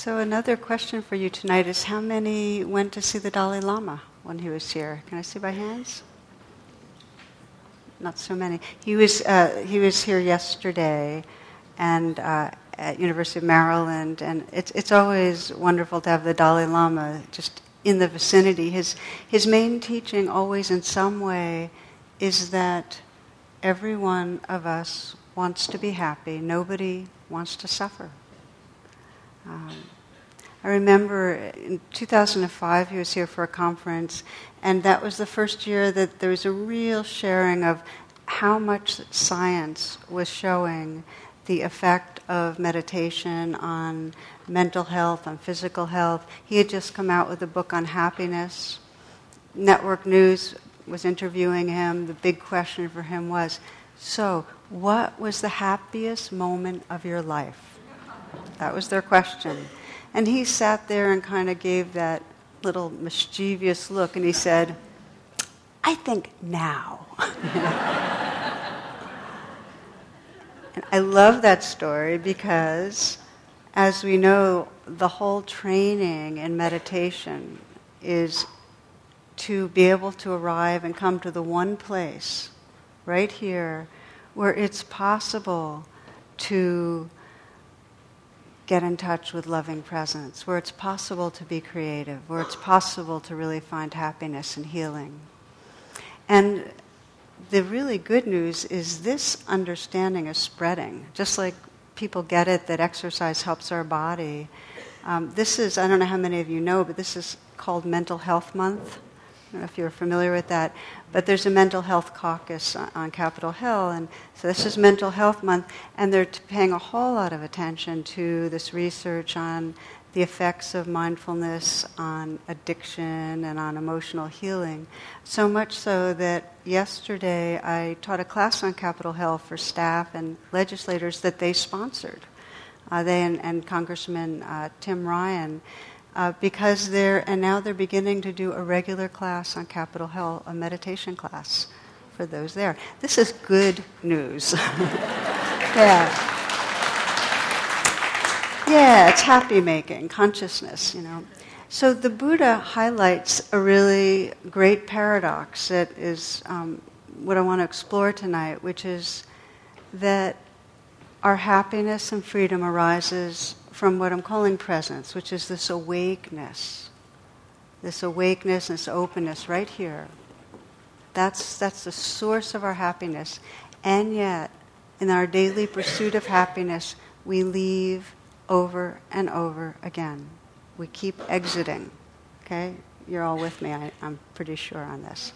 So, another question for you tonight is how many went to see the Dalai Lama when he was here? Can I see by hands? Not so many. He was, uh, he was here yesterday and uh, at University of Maryland, and it's, it's always wonderful to have the Dalai Lama just in the vicinity. His, his main teaching, always in some way, is that every one of us wants to be happy, nobody wants to suffer. Um, I remember in 2005 he was here for a conference, and that was the first year that there was a real sharing of how much science was showing the effect of meditation on mental health, on physical health. He had just come out with a book on happiness. Network News was interviewing him. The big question for him was So, what was the happiest moment of your life? That was their question. And he sat there and kind of gave that little mischievous look and he said, I think now. and I love that story because, as we know, the whole training in meditation is to be able to arrive and come to the one place, right here, where it's possible to get in touch with loving presence, where it's possible to be creative, where it's possible to really find happiness and healing. And the really good news is this understanding is spreading. Just like people get it that exercise helps our body. Um, this is, I don't know how many of you know, but this is called Mental Health Month. I don't know if you're familiar with that, but there's a mental health caucus on Capitol Hill, and so this is Mental Health Month, and they're paying a whole lot of attention to this research on the effects of mindfulness on addiction and on emotional healing. So much so that yesterday I taught a class on Capitol Hill for staff and legislators that they sponsored. Uh, they and, and Congressman uh, Tim Ryan uh, because they're and now they're beginning to do a regular class on Capitol Hill, a meditation class for those there. This is good news. yeah. Yeah, it's happy making, consciousness, you know. So the Buddha highlights a really great paradox that is um, what I want to explore tonight, which is that our happiness and freedom arises from what I'm calling presence, which is this awakeness, this awakeness, this openness right here. That's, that's the source of our happiness. And yet, in our daily pursuit of happiness, we leave over and over again. We keep exiting. Okay? You're all with me, I, am pretty sure on this.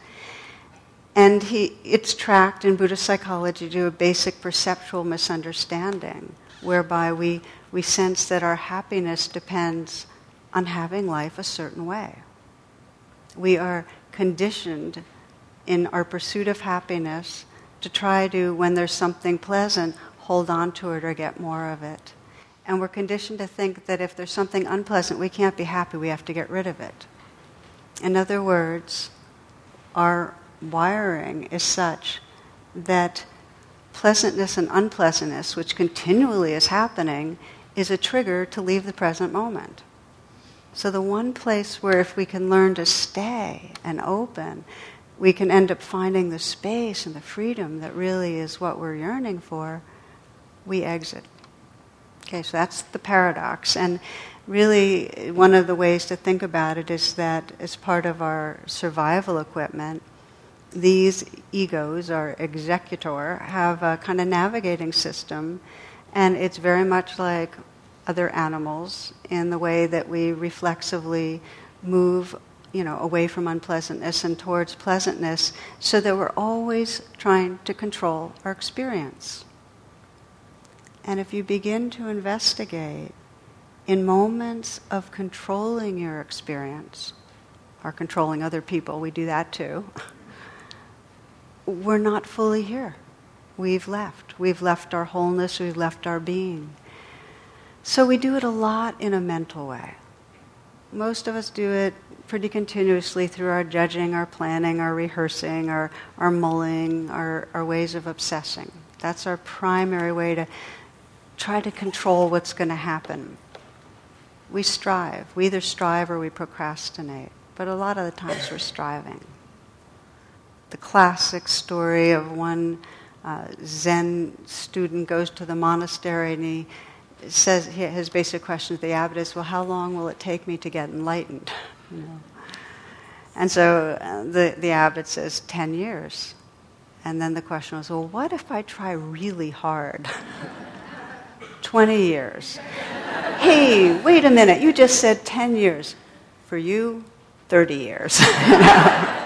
And he, it's tracked in Buddhist psychology to a basic perceptual misunderstanding, whereby we we sense that our happiness depends on having life a certain way. We are conditioned in our pursuit of happiness to try to, when there's something pleasant, hold on to it or get more of it. And we're conditioned to think that if there's something unpleasant, we can't be happy, we have to get rid of it. In other words, our wiring is such that pleasantness and unpleasantness, which continually is happening, is a trigger to leave the present moment. So, the one place where if we can learn to stay and open, we can end up finding the space and the freedom that really is what we're yearning for, we exit. Okay, so that's the paradox. And really, one of the ways to think about it is that as part of our survival equipment, these egos, our executor, have a kind of navigating system and it's very much like other animals in the way that we reflexively move you know, away from unpleasantness and towards pleasantness, so that we're always trying to control our experience. And if you begin to investigate in moments of controlling your experience, or controlling other people, we do that too, we're not fully here we've left. We've left our wholeness, we've left our being. So we do it a lot in a mental way. Most of us do it pretty continuously through our judging, our planning, our rehearsing, our, our mulling, our, our ways of obsessing. That's our primary way to try to control what's going to happen. we strive. We either strive or we procrastinate, but a lot of the times we're striving. The classic story of one uh, Zen student goes to the monastery and he says his basic question to the abbot is, "Well, how long will it take me to get enlightened?" You know. And so uh, the the abbot says, 10 years." And then the question was, "Well, what if I try really hard?" 20 years. hey, wait a minute, you just said 10 years. For you, 30 years.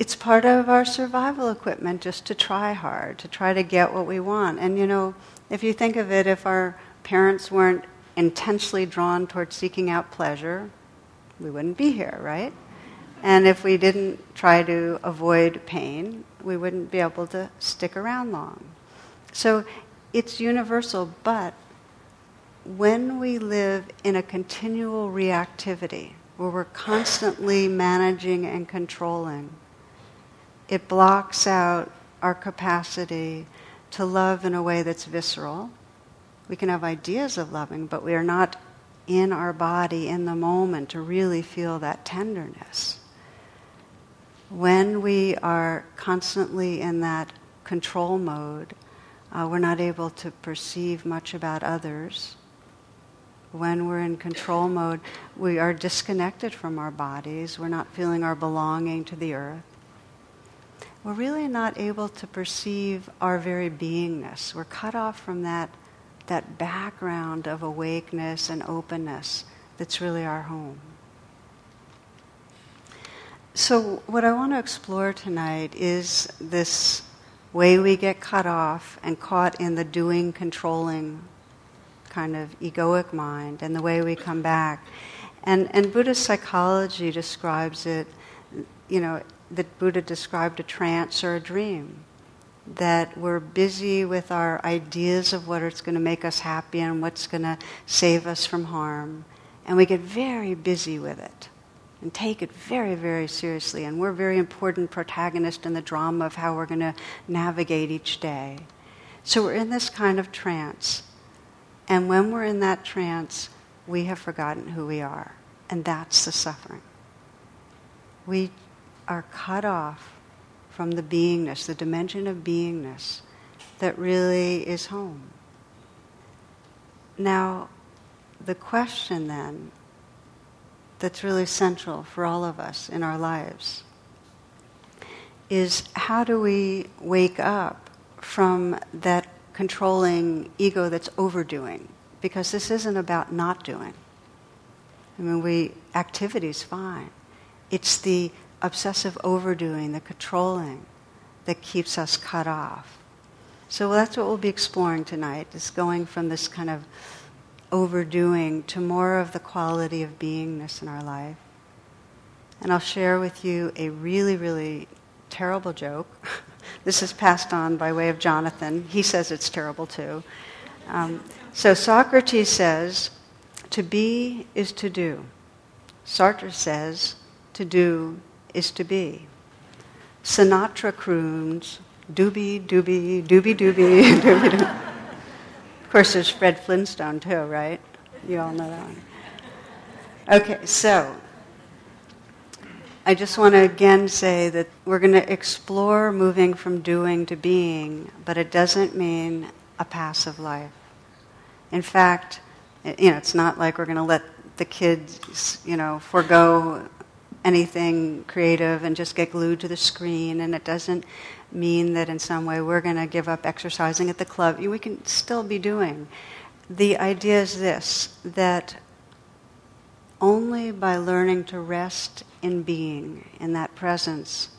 it's part of our survival equipment just to try hard, to try to get what we want. And you know, if you think of it, if our parents weren't intensely drawn towards seeking out pleasure, we wouldn't be here, right? And if we didn't try to avoid pain, we wouldn't be able to stick around long. So it's universal, but when we live in a continual reactivity, where we're constantly managing and controlling, it blocks out our capacity to love in a way that's visceral. We can have ideas of loving, but we are not in our body in the moment to really feel that tenderness. When we are constantly in that control mode, uh, we're not able to perceive much about others. When we're in control mode, we are disconnected from our bodies. We're not feeling our belonging to the earth. We're really not able to perceive our very beingness. We're cut off from that, that background of awakeness and openness that's really our home. So, what I want to explore tonight is this way we get cut off and caught in the doing, controlling kind of egoic mind, and the way we come back. And, and Buddhist psychology describes it, you know, that Buddha described a trance or a dream. That we're busy with our ideas of what is going to make us happy and what's going to save us from harm. And we get very busy with it and take it very, very seriously. And we're very important protagonist in the drama of how we're going to navigate each day. So we're in this kind of trance. And when we're in that trance, we have forgotten who we are. And that's the suffering. We are cut off from the beingness, the dimension of beingness that really is home. Now, the question then that's really central for all of us in our lives is how do we wake up from that controlling ego that's overdoing? Because this isn't about not doing. I mean, we activity's fine. It's the obsessive overdoing, the controlling, that keeps us cut off. So that's what we'll be exploring tonight, is going from this kind of overdoing to more of the quality of beingness in our life. And I'll share with you a really, really terrible joke. this is passed on by way of Jonathan. He says it's terrible too. Um, so Socrates says, to be is to do. Sartre says, to do is to be. Sinatra croons, doobie, doobie, doobie, doobie, doobie, doobie. Of course, there's Fred Flintstone too, right? You all know that one. Okay, so I just want to again say that we're going to explore moving from doing to being, but it doesn't mean a passive life. In fact, you know, it's not like we're going to let the kids, you know, forego anything creative and just get glued to the screen, and it doesn't mean that in some way we're going to give up exercising at the club. We can still be doing. The idea is this that only by learning to rest in being, in that presence,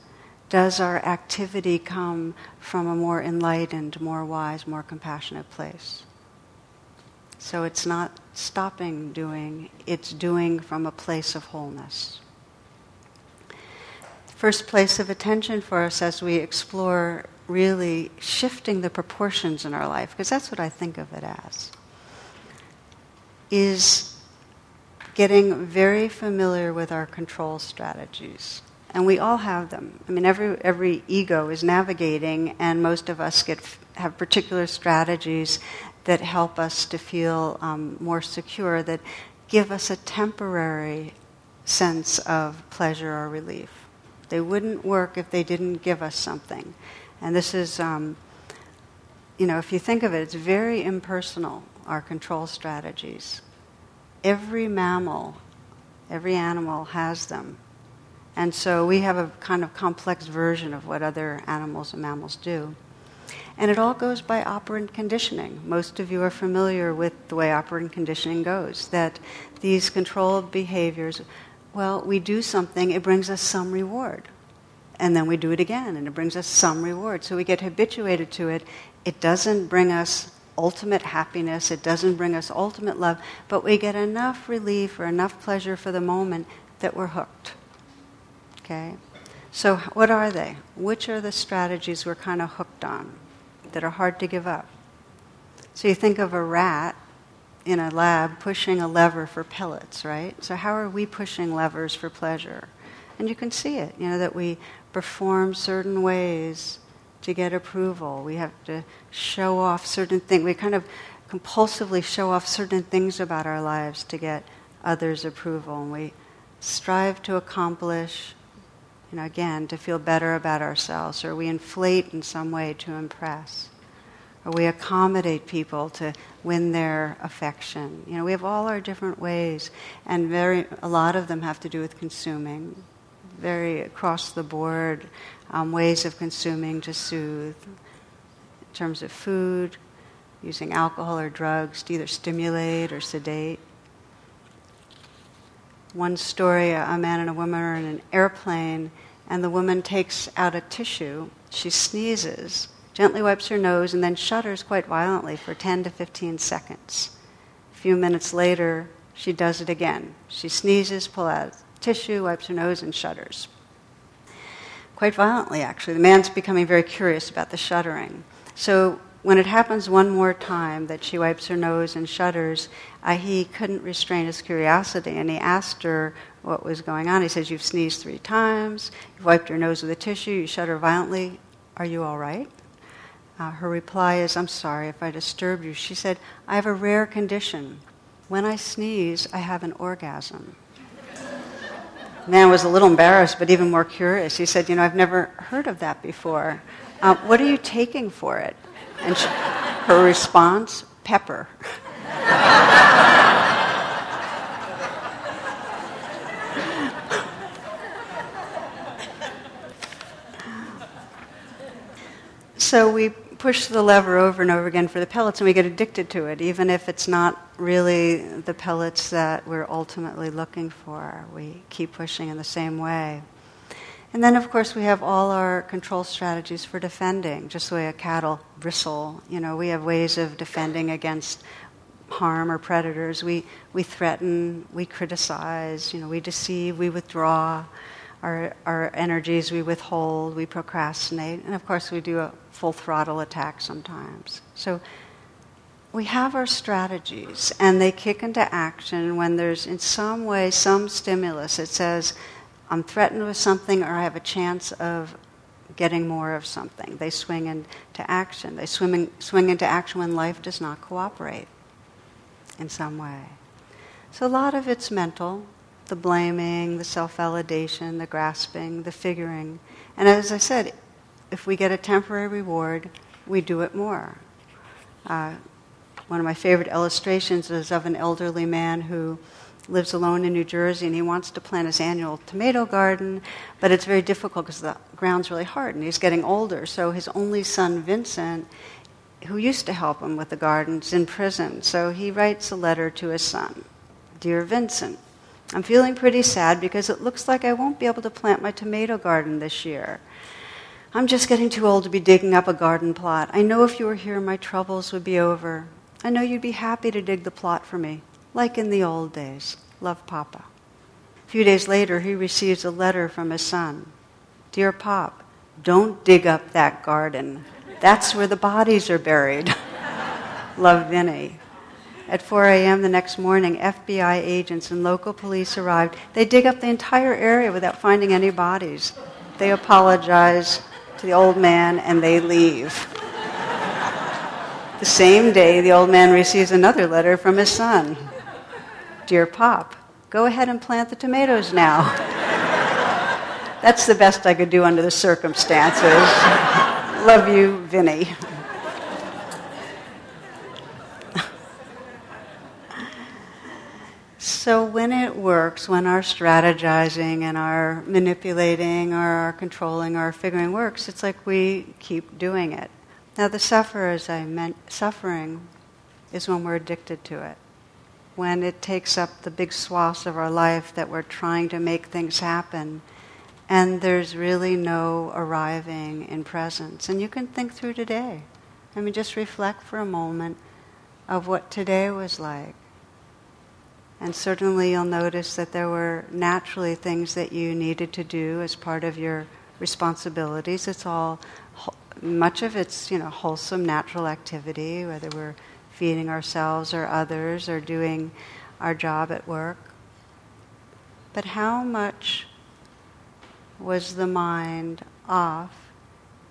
does our activity come from a more enlightened, more wise, more compassionate place. So it's not stopping doing, it's doing from a place of wholeness first place of attention for us as we explore really shifting the proportions in our life, because that's what I think of it as, is getting very familiar with our control strategies. And we all have them. I mean, every, every ego is navigating, and most of us get, have particular strategies that help us to feel um, more secure, that give us a temporary sense of pleasure or relief. They wouldn't work if they didn't give us something. And this is, um, you know, if you think of it, it's very impersonal, our control strategies. Every mammal, every animal has them. And so we have a kind of complex version of what other animals and mammals do. And it all goes by operant conditioning. Most of you are familiar with the way operant conditioning goes, that these controlled behaviors, well, we do something, it brings us some reward. And then we do it again, and it brings us some reward. So we get habituated to it. It doesn't bring us ultimate happiness, it doesn't bring us ultimate love, but we get enough relief or enough pleasure for the moment that we're hooked. Okay? So, what are they? Which are the strategies we're kind of hooked on? that are hard to give up. So you think of a rat in a lab pushing a lever for pellets, right? So how are we pushing levers for pleasure? And you can see it, you know, that we perform certain ways to get approval. We have to show off certain things. We kind of compulsively show off certain things about our lives to get others' approval. And we strive to accomplish you know, again, to feel better about ourselves, or we inflate in some way to impress, or we accommodate people to win their affection. You know, we have all our different ways, and very a lot of them have to do with consuming, very across the board um, ways of consuming to soothe, in terms of food, using alcohol or drugs to either stimulate or sedate one story a man and a woman are in an airplane, and the woman takes out a tissue. She sneezes, gently wipes her nose, and then shudders quite violently for 10 to 15 seconds. A few minutes later, she does it again. She sneezes, pulls out tissue, wipes her nose, and shudders. Quite violently, actually. The man's becoming very curious about the shuddering. So when it happens one more time that she wipes her nose and shudders, uh, he couldn't restrain his curiosity and he asked her what was going on. He says, You've sneezed three times, you've wiped your nose with a tissue, you shudder violently. Are you all right? Uh, her reply is, I'm sorry if I disturbed you. She said, I have a rare condition. When I sneeze, I have an orgasm. Man was a little embarrassed, but even more curious. He said, You know, I've never heard of that before. Uh, what are you taking for it? And she, her response, pepper. so we push the lever over and over again for the pellets and we get addicted to it, even if it's not really the pellets that we're ultimately looking for. We keep pushing in the same way. And then, of course, we have all our control strategies for defending, just the way a cattle bristle. You know, we have ways of defending against harm or predators. We, we threaten, we criticize, you know, we deceive, we withdraw our, our energies, we withhold, we procrastinate, and of course, we do a full throttle attack sometimes. So we have our strategies, and they kick into action when there's in some way some stimulus. It says, I'm threatened with something or I have a chance of getting more of something. They swing into action. They in, swing into action when life does not cooperate in some way. So a lot of it's mental the blaming, the self validation, the grasping, the figuring. And as I said, if we get a temporary reward, we do it more. Uh, one of my favorite illustrations is of an elderly man who lives alone in New Jersey and he wants to plant his annual tomato garden, but it's very difficult because the ground's really hard and he's getting older. So his only son, Vincent, who used to help him with the garden, is in prison. So he writes a letter to his son Dear Vincent, I'm feeling pretty sad because it looks like I won't be able to plant my tomato garden this year. I'm just getting too old to be digging up a garden plot. I know if you were here, my troubles would be over. I know you'd be happy to dig the plot for me like in the old days. Love, Papa. A few days later, he receives a letter from his son Dear Pop, don't dig up that garden. That's where the bodies are buried. Love, Vinny. At 4 a.m. the next morning, FBI agents and local police arrived. They dig up the entire area without finding any bodies. They apologize to the old man and they leave. The same day, the old man receives another letter from his son Dear Pop, go ahead and plant the tomatoes now. That's the best I could do under the circumstances. Love you, Vinny. So, when it works, when our strategizing and our manipulating or our controlling or our figuring works, it's like we keep doing it. Now, the suffer, as I meant, suffering is when we're addicted to it. When it takes up the big swaths of our life that we're trying to make things happen, and there's really no arriving in presence. And you can think through today. I mean, just reflect for a moment of what today was like and certainly you'll notice that there were naturally things that you needed to do as part of your responsibilities. It's all, much of it's, you know, wholesome natural activity, whether we're feeding ourselves or others or doing our job at work. But how much was the mind off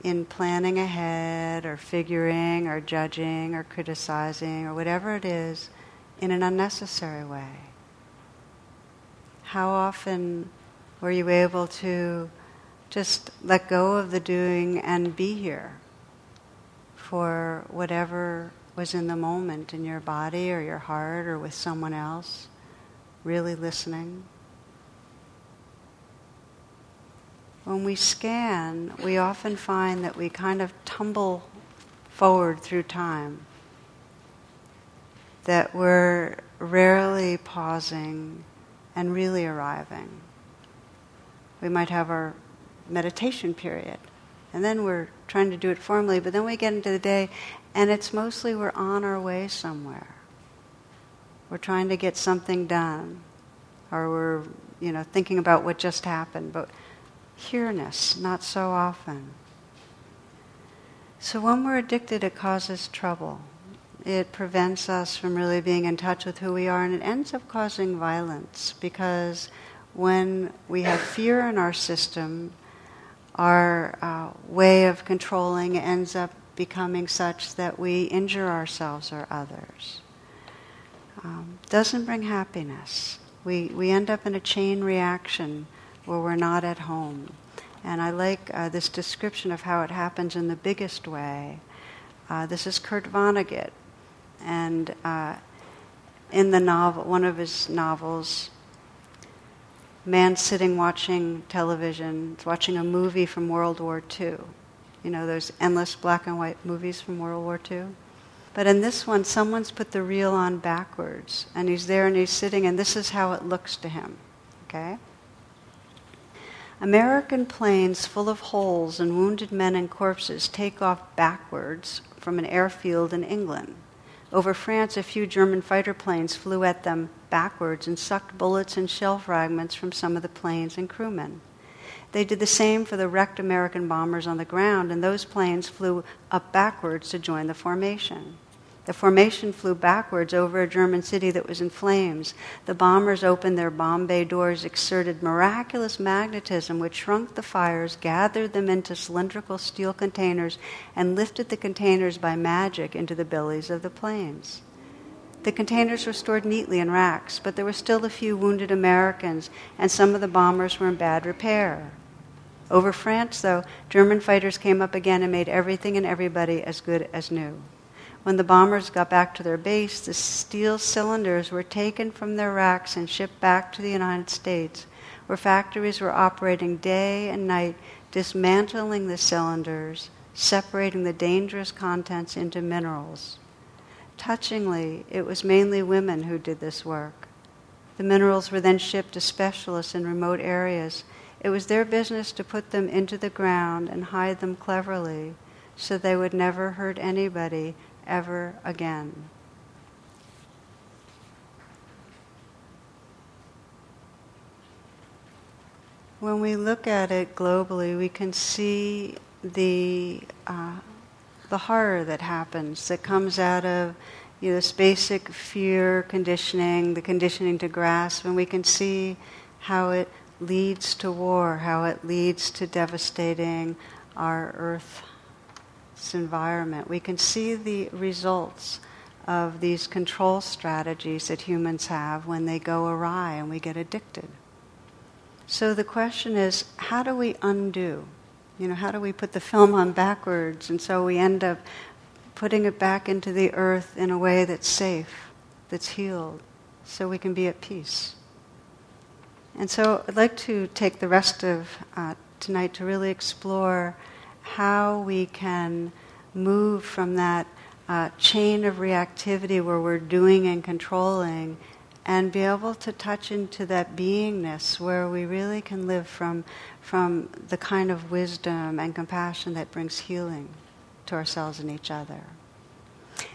in planning ahead or figuring or judging or criticizing or whatever it is in an unnecessary way? How often were you able to just let go of the doing and be here for whatever was in the moment in your body or your heart or with someone else, really listening? When we scan, we often find that we kind of tumble forward through time that we're rarely pausing and really arriving. We might have our meditation period, and then we're trying to do it formally, but then we get into the day, and it's mostly we're on our way somewhere. We're trying to get something done, or we're, you know, thinking about what just happened, but here-ness, not so often. So when we're addicted, it causes trouble it prevents us from really being in touch with who we are, and it ends up causing violence because when we have fear in our system, our uh, way of controlling ends up becoming such that we injure ourselves or others. Um, doesn't bring happiness. We, we end up in a chain reaction where we're not at home. And I like uh, this description of how it happens in the biggest way. Uh, this is Kurt Vonnegut, and uh, in the novel, one of his novels, man sitting watching television, watching a movie from World War II. You know, those endless black and white movies from World War II. But in this one, someone's put the reel on backwards, and he's there and he's sitting, and this is how it looks to him. Okay? American planes full of holes and wounded men and corpses take off backwards from an airfield in England. Over France, a few German fighter planes flew at them backwards and sucked bullets and shell fragments from some of the planes and crewmen. They did the same for the wrecked American bombers on the ground, and those planes flew up backwards to join the formation. The formation flew backwards over a German city that was in flames. The bombers opened their bomb bay doors, exerted miraculous magnetism, which shrunk the fires, gathered them into cylindrical steel containers, and lifted the containers by magic into the bellies of the planes. The containers were stored neatly in racks, but there were still a few wounded Americans, and some of the bombers were in bad repair. Over France, though, German fighters came up again and made everything and everybody as good as new. When the bombers got back to their base, the steel cylinders were taken from their racks and shipped back to the United States, where factories were operating day and night, dismantling the cylinders, separating the dangerous contents into minerals. Touchingly, it was mainly women who did this work. The minerals were then shipped to specialists in remote areas. It was their business to put them into the ground and hide them cleverly so they would never hurt anybody ever again. When we look at it globally, we can see the uh, the horror that happens that comes out of you know, this basic fear conditioning, the conditioning to grasp, and we can see how it leads to war, how it leads to devastating our earth this environment, we can see the results of these control strategies that humans have when they go awry and we get addicted. So the question is, how do we undo? You know, how do we put the film on backwards and so we end up putting it back into the earth in a way that's safe, that's healed, so we can be at peace? And so I'd like to take the rest of uh, tonight to really explore how we can move from that uh, chain of reactivity where we're doing and controlling and be able to touch into that beingness where we really can live from, from the kind of wisdom and compassion that brings healing to ourselves and each other.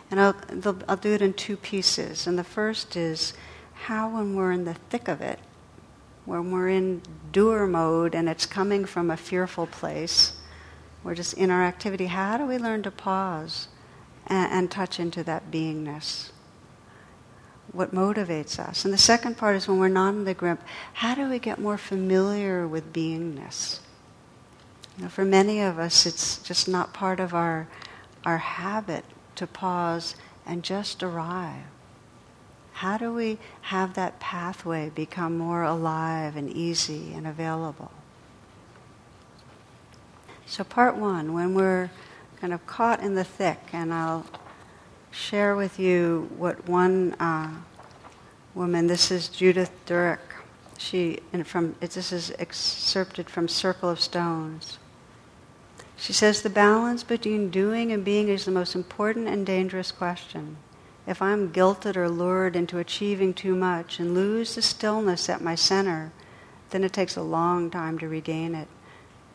And I'll, I'll do it in two pieces. And the first is how, when we're in the thick of it, when we're in doer mode and it's coming from a fearful place, we're just in our activity, how do we learn to pause and, and touch into that beingness? What motivates us? And the second part is when we're not in the grip, how do we get more familiar with beingness? You know, for many of us, it's just not part of our, our habit to pause and just arrive. How do we have that pathway become more alive and easy and available? So, part one, when we're kind of caught in the thick, and I'll share with you what one uh, woman, this is Judith Duerk, she, and from, this is excerpted from Circle of Stones. She says, The balance between doing and being is the most important and dangerous question if I'm guilted or lured into achieving too much and lose the stillness at my center, then it takes a long time to regain it.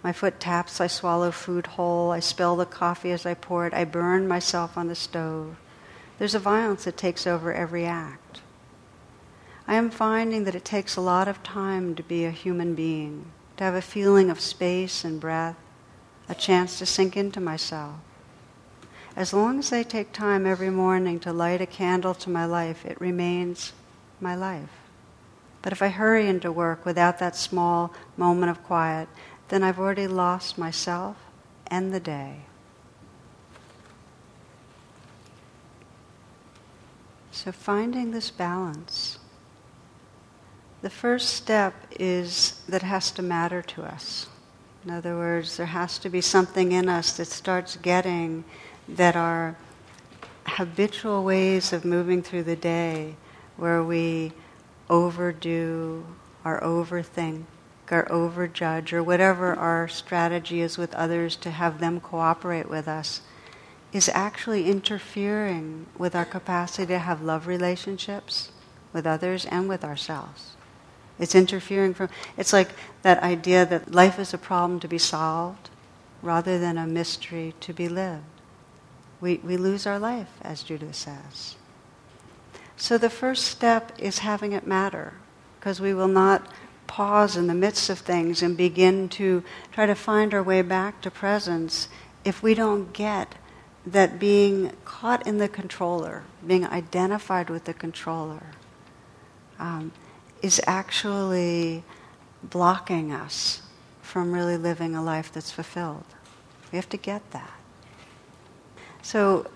My foot taps, I swallow food whole, I spill the coffee as I pour it, I burn myself on the stove. There's a violence that takes over every act. I am finding that it takes a lot of time to be a human being, to have a feeling of space and breath, a chance to sink into myself. As long as I take time every morning to light a candle to my life, it remains my life. But if I hurry into work without that small moment of quiet, then I've already lost myself and the day. So, finding this balance. The first step is that has to matter to us. In other words, there has to be something in us that starts getting that our habitual ways of moving through the day where we overdo or overthink or overjudge or whatever our strategy is with others to have them cooperate with us is actually interfering with our capacity to have love relationships with others and with ourselves. It's interfering from, it's like that idea that life is a problem to be solved rather than a mystery to be lived we, we lose our life, as Judith says. So the first step is having it matter, because we will not pause in the midst of things and begin to try to find our way back to presence if we don't get that being caught in the controller, being identified with the controller, um, is actually blocking us from really living a life that's fulfilled. We have to get that. So,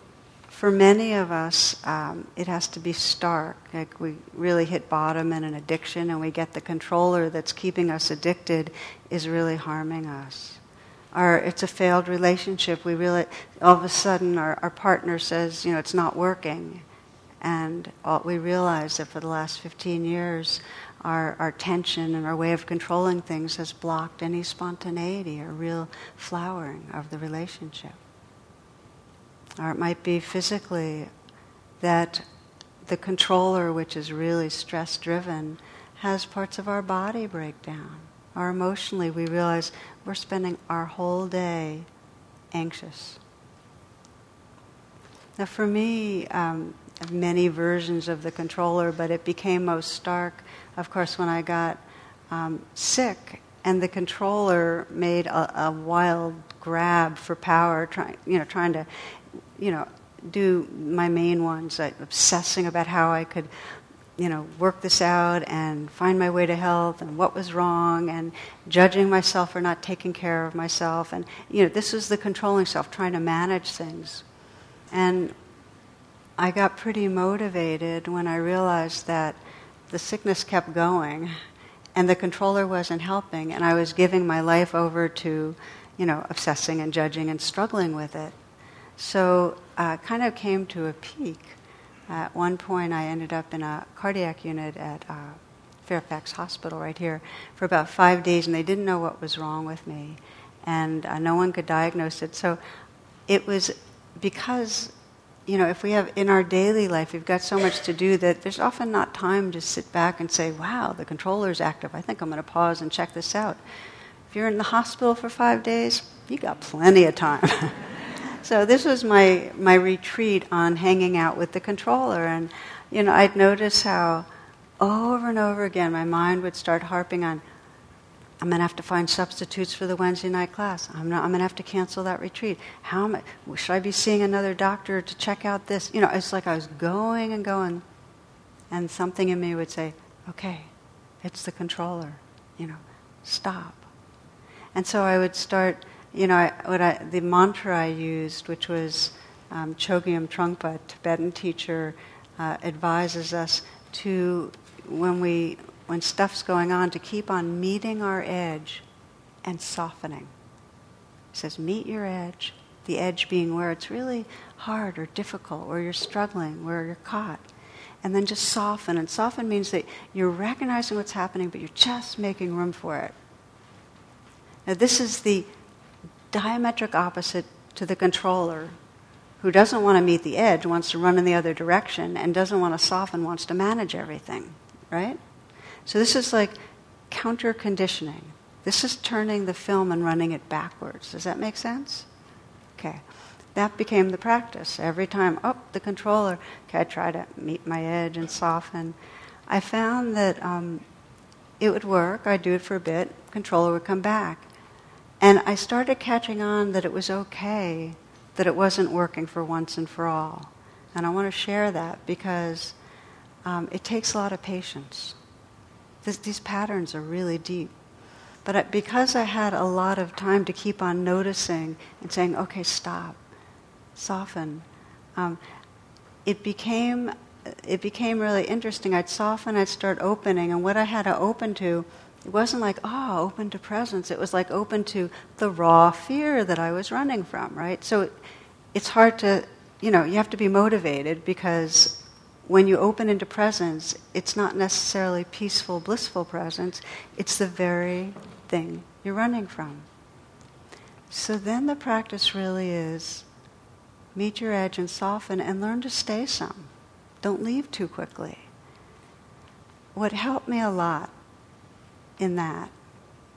for many of us, um, it has to be stark. Like we really hit bottom in an addiction, and we get the controller that's keeping us addicted is really harming us. Or it's a failed relationship. We really, all of a sudden, our, our partner says, you know, it's not working. And all, we realize that for the last 15 years, our, our tension and our way of controlling things has blocked any spontaneity or real flowering of the relationship. Or it might be physically that the controller, which is really stress driven, has parts of our body break down. Or emotionally, we realize we're spending our whole day anxious. Now, for me, um, many versions of the controller, but it became most stark, of course, when I got um, sick and the controller made a, a, wild grab for power, trying, you know, trying to you know, do my main ones, like obsessing about how I could you know, work this out and find my way to health and what was wrong and judging myself for not taking care of myself. And, you know, this was the controlling self, trying to manage things. And I got pretty motivated when I realized that the sickness kept going and the controller wasn't helping and I was giving my life over to, you know, obsessing and judging and struggling with it. So uh, kind of came to a peak at one point, I ended up in a cardiac unit at uh, Fairfax Hospital right here for about five days, and they didn't know what was wrong with me, and uh, no one could diagnose it. So it was because, you know, if we have in our daily life, we've got so much to do that there's often not time to sit back and say, wow, the controller's active. I think I'm going to pause and check this out. If you're in the hospital for five days, you got plenty of time. So this was my, my retreat on hanging out with the controller. And, you know, I'd notice how over and over again my mind would start harping on, I'm going to have to find substitutes for the Wednesday night class. I'm, I'm going to have to cancel that retreat. How am I, should I be seeing another doctor to check out this? You know, it's like I was going and going, and something in me would say, okay, it's the controller. You know, stop. And so I would start you know, what I, the mantra I used, which was um, Chogyam Trungpa, Tibetan teacher, uh, advises us to, when, we, when stuff's going on, to keep on meeting our edge and softening. He says, meet your edge, the edge being where it's really hard or difficult, where you're struggling, where you're caught. And then just soften. And soften means that you're recognizing what's happening, but you're just making room for it. Now, this is the diametric opposite to the controller who doesn't want to meet the edge, wants to run in the other direction, and doesn't want to soften, wants to manage everything, right? So this is like counter conditioning. This is turning the film and running it backwards. Does that make sense? Okay. That became the practice. Every time, oh, the controller, okay, I try to meet my edge and soften. I found that um, it would work. I'd do it for a bit, controller would come back. And I started catching on that it was okay that it wasn't working for once and for all. And I want to share that because um, it takes a lot of patience. This, these patterns are really deep. But because I had a lot of time to keep on noticing and saying, okay, stop, soften, um, it became it became really interesting. I'd soften, I'd start opening, and what I had to open to it wasn't like, oh, open to presence. It was like open to the raw fear that I was running from, right? So it's hard to, you know, you have to be motivated because when you open into presence, it's not necessarily peaceful, blissful presence. It's the very thing you're running from. So then the practice really is meet your edge and soften and learn to stay some. Don't leave too quickly. What helped me a lot in that.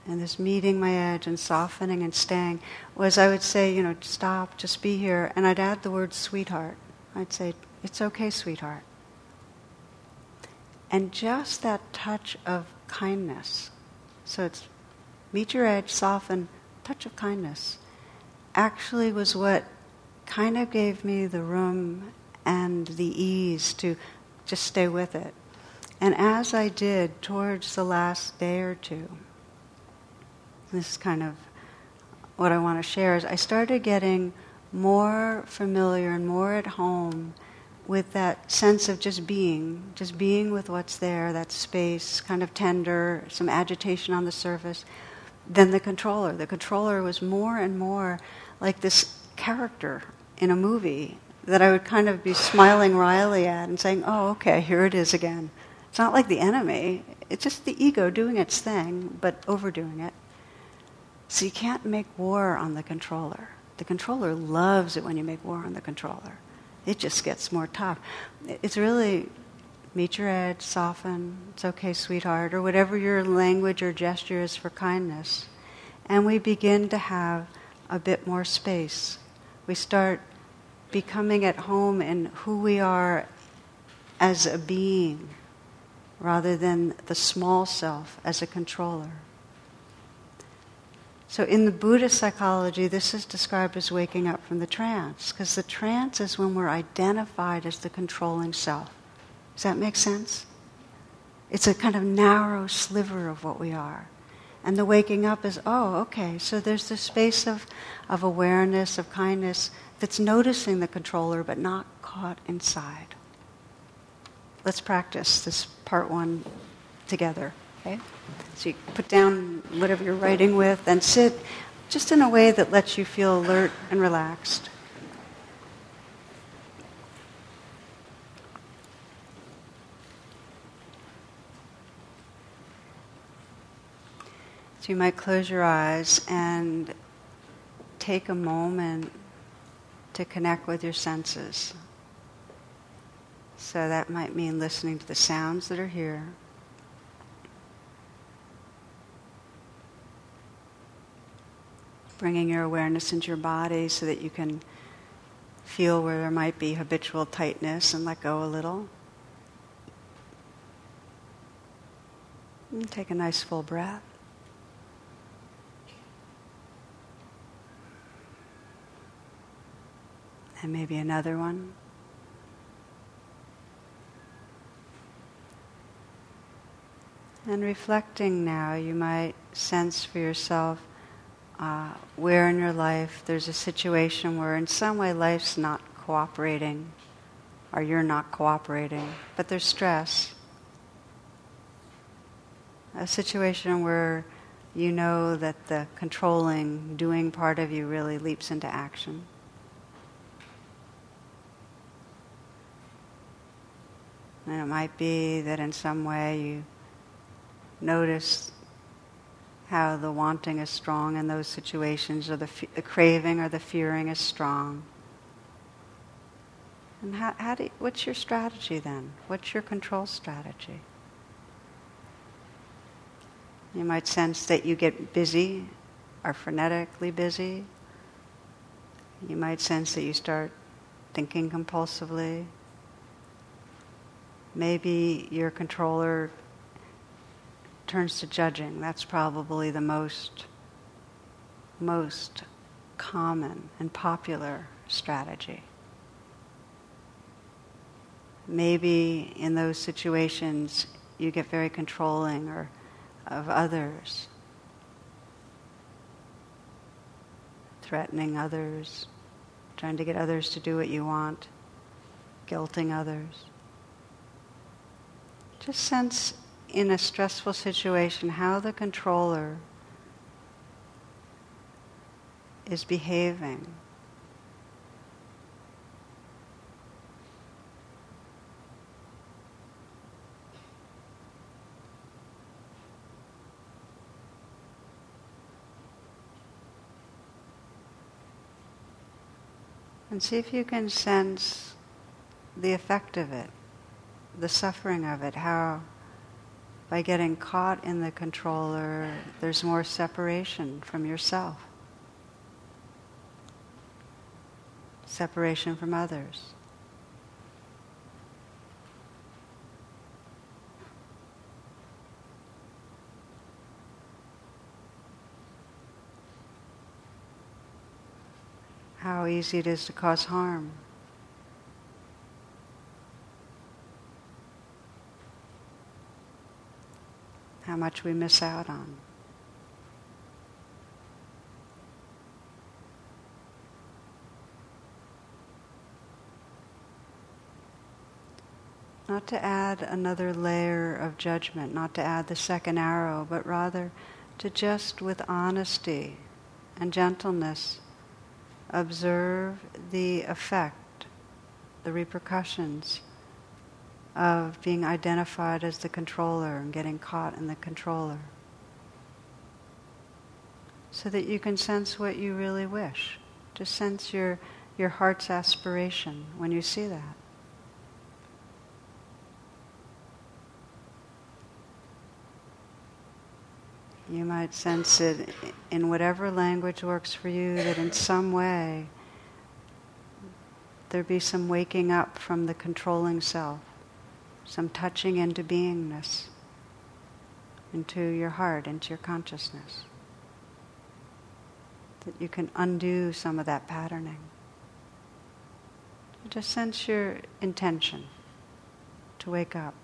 And this meeting my edge and softening and staying was I would say, you know, stop, just be here. And I'd add the word sweetheart. I'd say, it's okay, sweetheart. And just that touch of kindness. So it's meet your edge, soften, touch of kindness. Actually was what kind of gave me the room and the ease to just stay with it. And as I did towards the last day or two, this is kind of what I want to share, is I started getting more familiar and more at home with that sense of just being, just being with what's there, that space, kind of tender, some agitation on the surface, than the controller. The controller was more and more like this character in a movie that I would kind of be smiling wryly at and saying, oh, okay, here it is again. It's not like the enemy, it's just the ego doing its thing, but overdoing it. So you can't make war on the controller. The controller loves it when you make war on the controller. It just gets more tough. It's really meet your edge, soften, it's okay, sweetheart, or whatever your language or gesture is for kindness. And we begin to have a bit more space. We start becoming at home in who we are as a being rather than the small self as a controller. So, in the Buddhist psychology, this is described as waking up from the trance, because the trance is when we're identified as the controlling self. Does that make sense? It's a kind of narrow sliver of what we are. And the waking up is, oh, okay, so there's this space of, of awareness, of kindness, that's noticing the controller but not caught inside. Let's practice this part one together, okay? So you put down whatever you're writing with and sit just in a way that lets you feel alert and relaxed. So you might close your eyes and take a moment to connect with your senses. So that might mean listening to the sounds that are here. Bringing your awareness into your body so that you can feel where there might be habitual tightness and let go a little. And take a nice full breath. and maybe another one. And reflecting now, you might sense for yourself uh, where in your life there's a situation where, in some way, life's not cooperating, or you're not cooperating, but there's stress. A situation where you know that the controlling, doing part of you really leaps into action. And it might be that in some way you notice how the wanting is strong in those situations, or the, f- the craving or the fearing is strong. And how, how do you, what's your strategy then? What's your control strategy? You might sense that you get busy, are frenetically busy. You might sense that you start thinking compulsively. Maybe your controller turns to judging. That's probably the most most common and popular strategy. Maybe in those situations you get very controlling or of others, threatening others, trying to get others to do what you want, guilting others. Just sense in a stressful situation how the controller is behaving. And see if you can sense the effect of it the suffering of it, how by getting caught in the controller, there's more separation from yourself, separation from others. How easy it is to cause harm. How much we miss out on. Not to add another layer of judgment, not to add the second arrow, but rather to just with honesty and gentleness observe the effect, the repercussions of being identified as the controller and getting caught in the controller. So that you can sense what you really wish. Just sense your, your heart's aspiration when you see that. You might sense it in whatever language works for you, that in some way there be some waking up from the controlling self some touching into beingness, into your heart, into your consciousness. That you can undo some of that patterning. Just sense your intention to wake up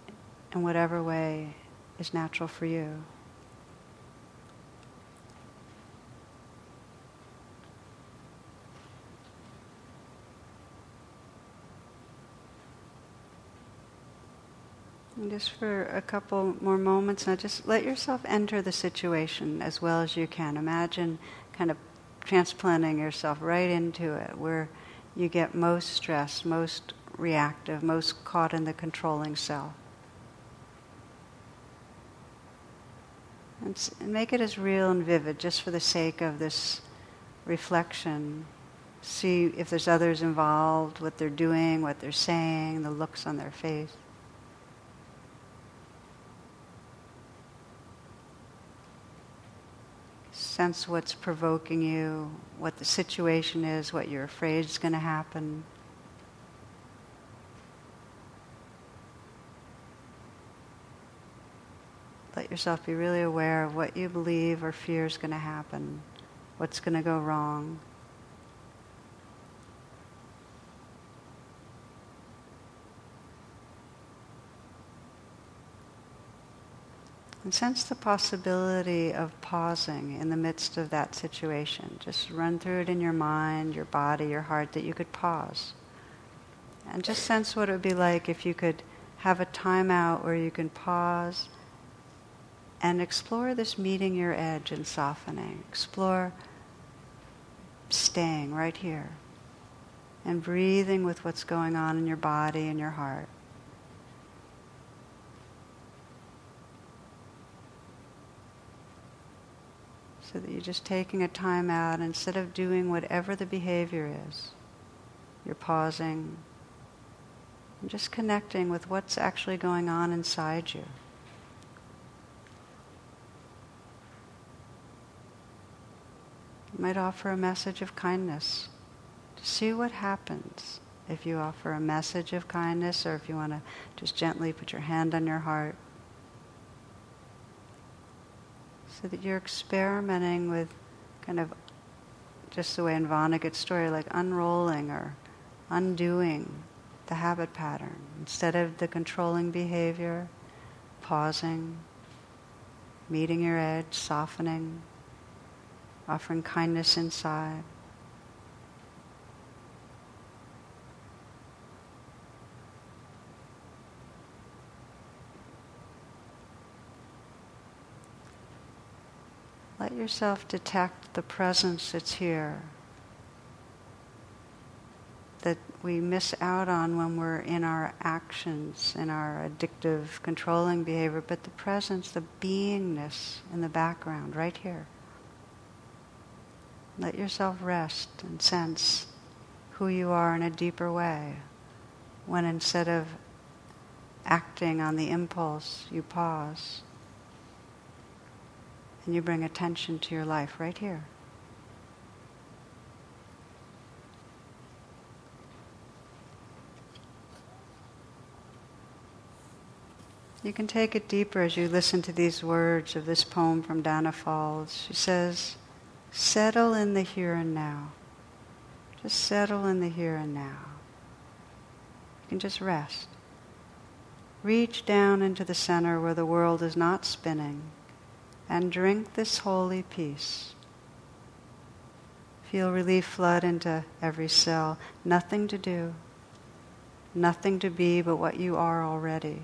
in whatever way is natural for you. And just for a couple more moments now, just let yourself enter the situation as well as you can. Imagine kind of transplanting yourself right into it where you get most stressed, most reactive, most caught in the controlling self. And, make it as real and vivid just for the sake of this reflection. See if there's others involved, what they're doing, what they're saying, the looks on their face. Sense what's provoking you, what the situation is, what you're afraid is going to happen. Let yourself be really aware of what you believe or fear is going to happen, what's going to go wrong. And sense the possibility of pausing in the midst of that situation. Just run through it in your mind, your body, your heart, that you could pause. And just sense what it would be like if you could have a timeout where you can pause and explore this meeting your edge and softening. Explore staying right here and breathing with what's going on in your body and your heart. So that you're just taking a time out instead of doing whatever the behavior is. You're pausing and just connecting with what's actually going on inside you. You might offer a message of kindness to see what happens if you offer a message of kindness or if you want to just gently put your hand on your heart. So that you're experimenting with kind of just the way in Vonnegut's story, like unrolling or undoing the habit pattern. Instead of the controlling behavior, pausing, meeting your edge, softening, offering kindness inside. Let yourself detect the presence that's here that we miss out on when we're in our actions, in our addictive, controlling behavior, but the presence, the beingness in the background, right here. Let yourself rest and sense who you are in a deeper way when instead of acting on the impulse, you pause and you bring attention to your life right here. You can take it deeper as you listen to these words of this poem from Danna Faulds. She says, Settle in the here and now. Just settle in the here and now. You can just rest. Reach down into the center where the world is not spinning and drink this holy peace. Feel relief flood into every cell. Nothing to do, nothing to be but what you are already.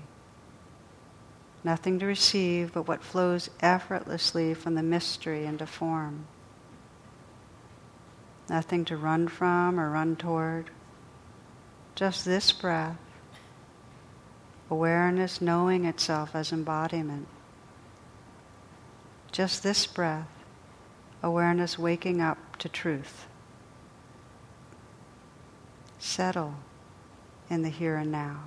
Nothing to receive but what flows effortlessly from the mystery into form. Nothing to run from or run toward. Just this breath, awareness knowing itself as embodiment. Just this breath, awareness waking up to truth. Settle in the here and now.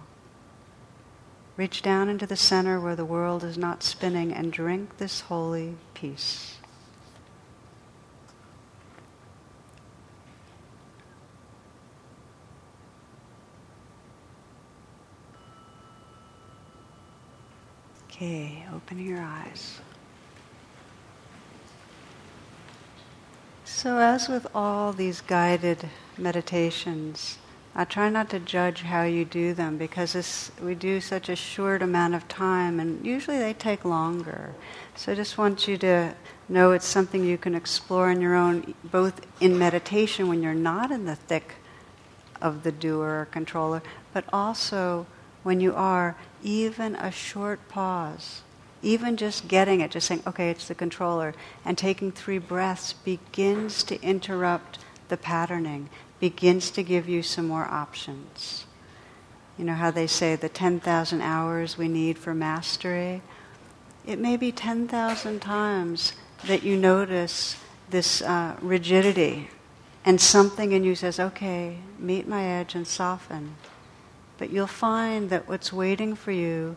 Reach down into the center where the world is not spinning and drink this holy peace. Okay, open your eyes. So, as with all these guided meditations, I try not to judge how you do them because this, we do such a short amount of time and usually they take longer. So I just want you to know it's something you can explore on your own, both in meditation when you're not in the thick of the doer or controller, but also when you are, even a short pause, even just getting it, just saying, okay, it's the controller, and taking three breaths begins to interrupt the patterning begins to give you some more options. You know how they say the 10,000 hours we need for mastery? It may be 10,000 times that you notice this uh, rigidity and something in you says, okay, meet my edge and soften. But you'll find that what's waiting for you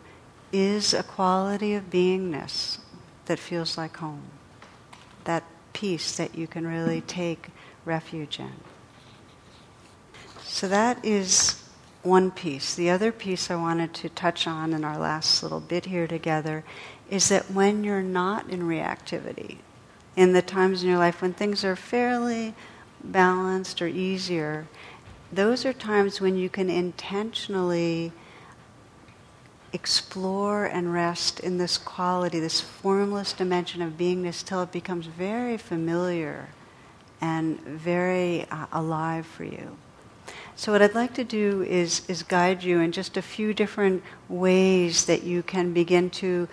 is a quality of beingness that feels like home. That peace that you can really take refuge in. So that is one piece. The other piece I wanted to touch on in our last little bit here together is that when you're not in reactivity, in the times in your life when things are fairly balanced or easier, those are times when you can intentionally explore and rest in this quality, this formless dimension of beingness, till it becomes very familiar and very uh, alive for you. So, what I'd like to do is, is guide you in just a few different ways that you can begin to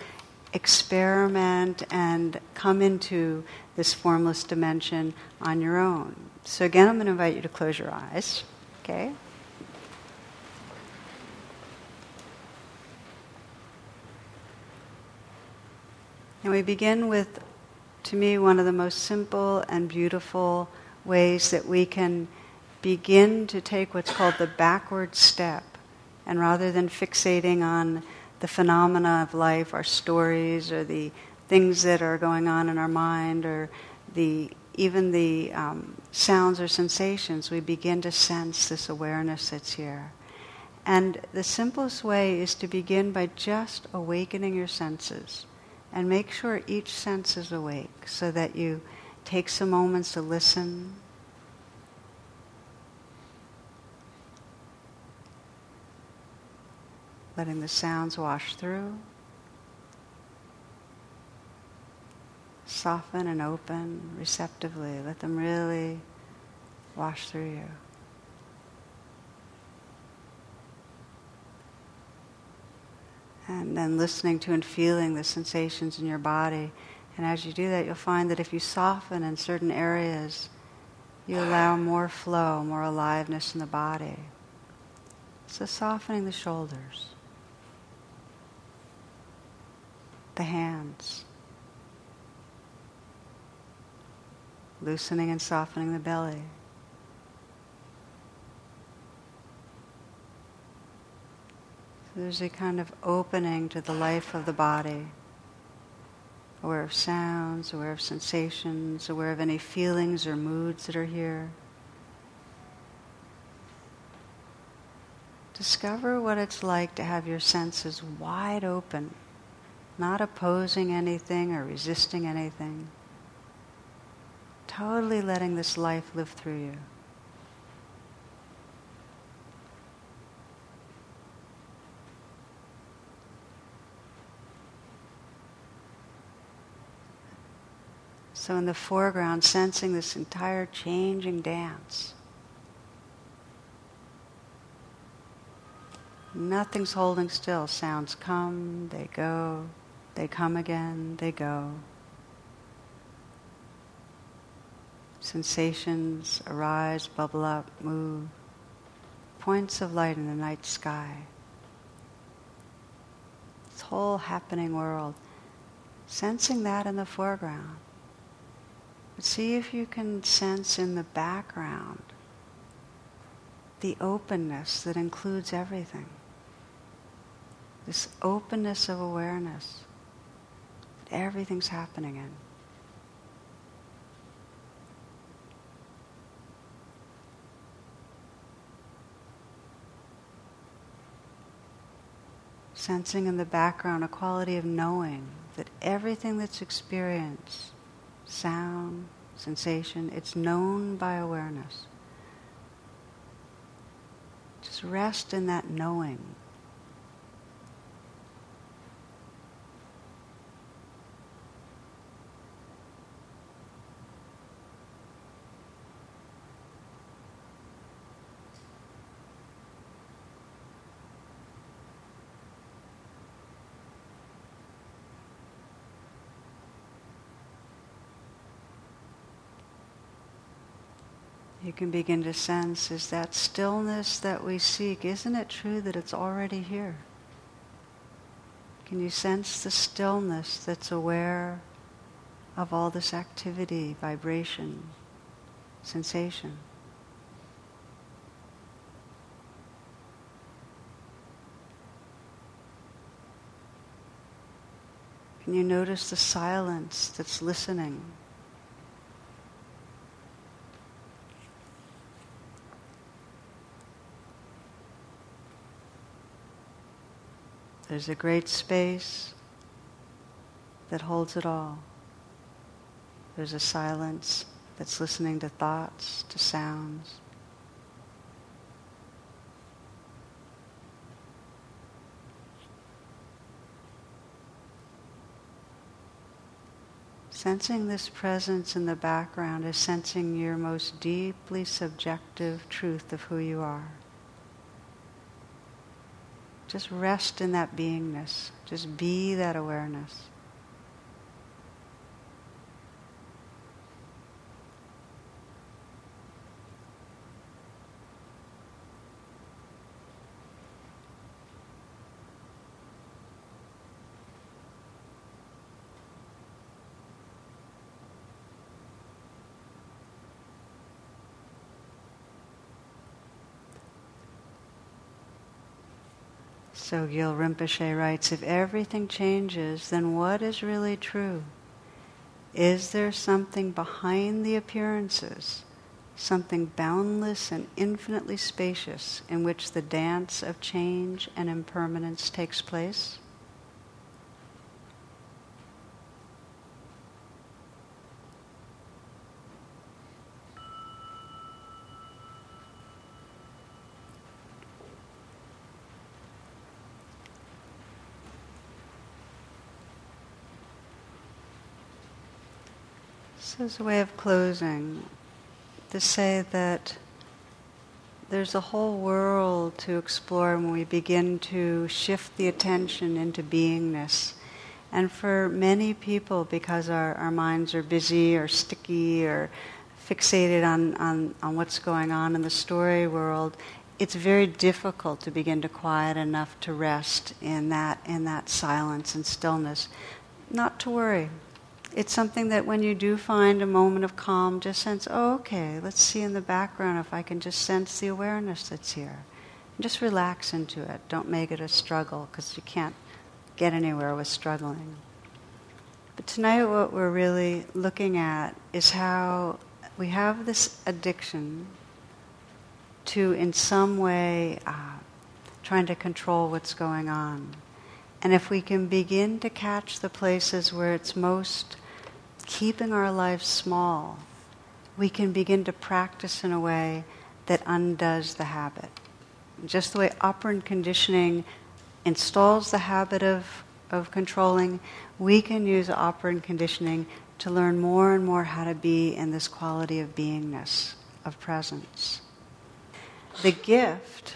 experiment and come into this formless dimension on your own. So, again, I'm going to invite you to close your eyes, okay? And we begin with, to me, one of the most simple and beautiful ways that we can begin to take what's called the backward step. And rather than fixating on the phenomena of life, our stories, or the things that are going on in our mind, or the even the um, sounds or sensations, we begin to sense this awareness that's here. And the simplest way is to begin by just awakening your senses and make sure each sense is awake so that you take some moments to listen letting the sounds wash through. Soften and open receptively. Let them really wash through you. And then listening to and feeling the sensations in your body. And as you do that, you'll find that if you soften in certain areas, you allow more flow, more aliveness in the body. So softening the shoulders. the hands, loosening and softening the belly. There's a kind of opening to the life of the body, aware of sounds, aware of sensations, aware of any feelings or moods that are here. Discover what it's like to have your senses wide open not opposing anything or resisting anything. Totally letting this life live through you. So, in the foreground, sensing this entire changing dance. Nothing's holding still. Sounds come, they go. They come again, they go. Sensations arise, bubble up, move. Points of light in the night sky. This whole happening world. Sensing that in the foreground. See if you can sense in the background the openness that includes everything. This openness of awareness that everything's happening in. Sensing in the background a quality of knowing that everything that's experienced, sound, sensation, it's known by awareness. Just rest in that knowing. You can begin to sense is that stillness that we seek, isn't it true that it's already here? Can you sense the stillness that's aware of all this activity, vibration, sensation? Can you notice the silence that's listening? There's a great space that holds it all. There's a silence that's listening to thoughts, to sounds. Sensing this presence in the background is sensing your most deeply subjective truth of who you are. Just rest in that beingness. Just be that awareness. Sogyal Rinpoche writes, if everything changes, then what is really true? Is there something behind the appearances, something boundless and infinitely spacious in which the dance of change and impermanence takes place? So, as a way of closing, to say that there's a whole world to explore when we begin to shift the attention into beingness. And for many people, because our, our minds are busy or sticky or fixated on, on, on what's going on in the story world, it's very difficult to begin to quiet enough to rest in that, in that silence and stillness. Not to worry, it's something that when you do find a moment of calm, just sense, oh, okay, let's see in the background if I can just sense the awareness that's here. And just relax into it. Don't make it a struggle because you can't get anywhere with struggling. But tonight, what we're really looking at is how we have this addiction to, in some way, uh, trying to control what's going on. And if we can begin to catch the places where it's most keeping our lives small, we can begin to practice in a way that undoes the habit. Just the way operant conditioning installs the habit of, of controlling, we can use operant conditioning to learn more and more how to be in this quality of beingness, of presence. The gift,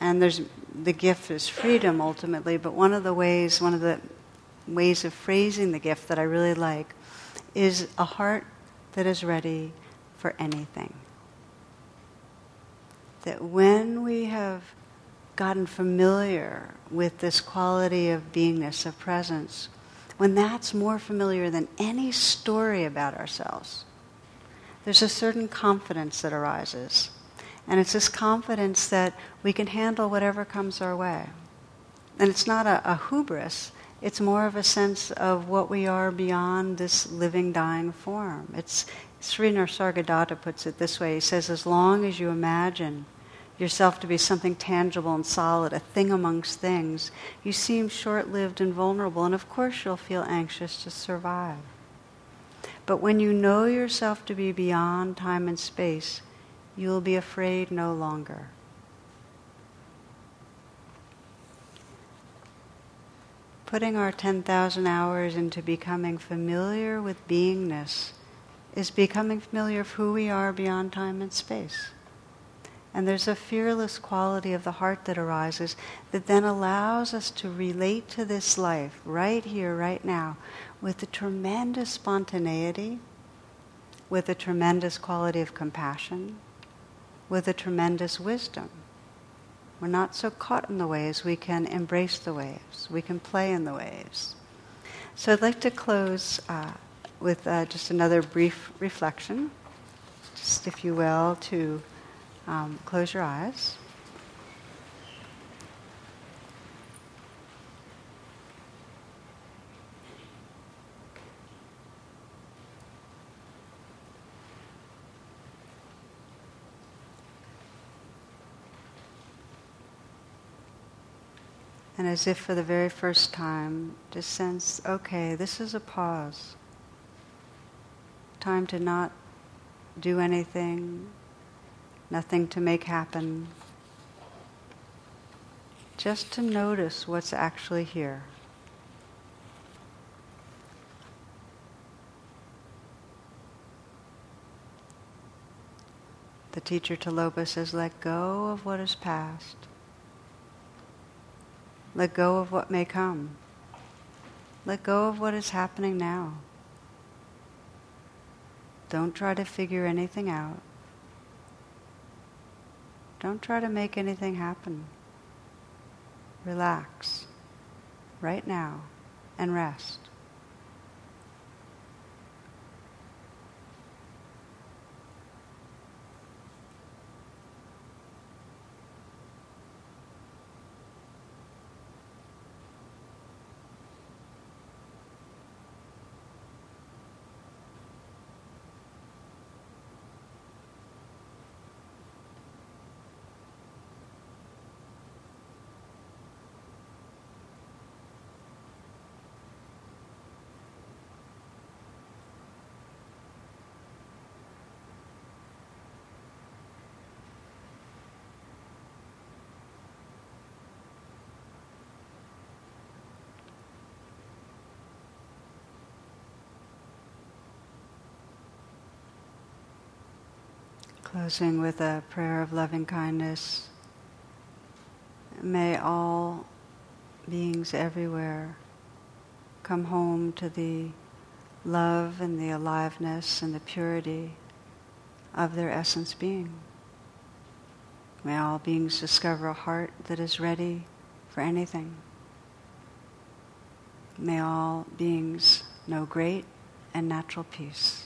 and there's the gift is freedom ultimately, but one of the ways, one of the ways of phrasing the gift that I really like is a heart that is ready for anything. That when we have gotten familiar with this quality of beingness, of presence, when that's more familiar than any story about ourselves, there's a certain confidence that arises. And it's this confidence that we can handle whatever comes our way. And it's not a, a hubris, it's more of a sense of what we are beyond this living, dying form. It's Sri Nisargadatta puts it this way. He says, as long as you imagine yourself to be something tangible and solid, a thing amongst things, you seem short-lived and vulnerable, and of course you'll feel anxious to survive. But when you know yourself to be beyond time and space, you will be afraid no longer. Putting our 10,000 hours into becoming familiar with beingness is becoming familiar of who we are beyond time and space. And there's a fearless quality of the heart that arises that then allows us to relate to this life right here, right now, with a tremendous spontaneity, with a tremendous quality of compassion, with a tremendous wisdom. We're not so caught in the waves, we can embrace the waves, we can play in the waves. So I'd like to close uh, with uh, just another brief reflection, just if you will, to um, close your eyes. And as if for the very first time, just sense okay, this is a pause. Time to not do anything, nothing to make happen. Just to notice what's actually here. The teacher Tilopa says, let go of what is past. Let go of what may come. Let go of what is happening now. Don't try to figure anything out. Don't try to make anything happen. Relax right now and rest. Closing with a prayer of loving kindness. May all beings everywhere come home to the love and the aliveness and the purity of their essence being. May all beings discover a heart that is ready for anything. May all beings know great and natural peace.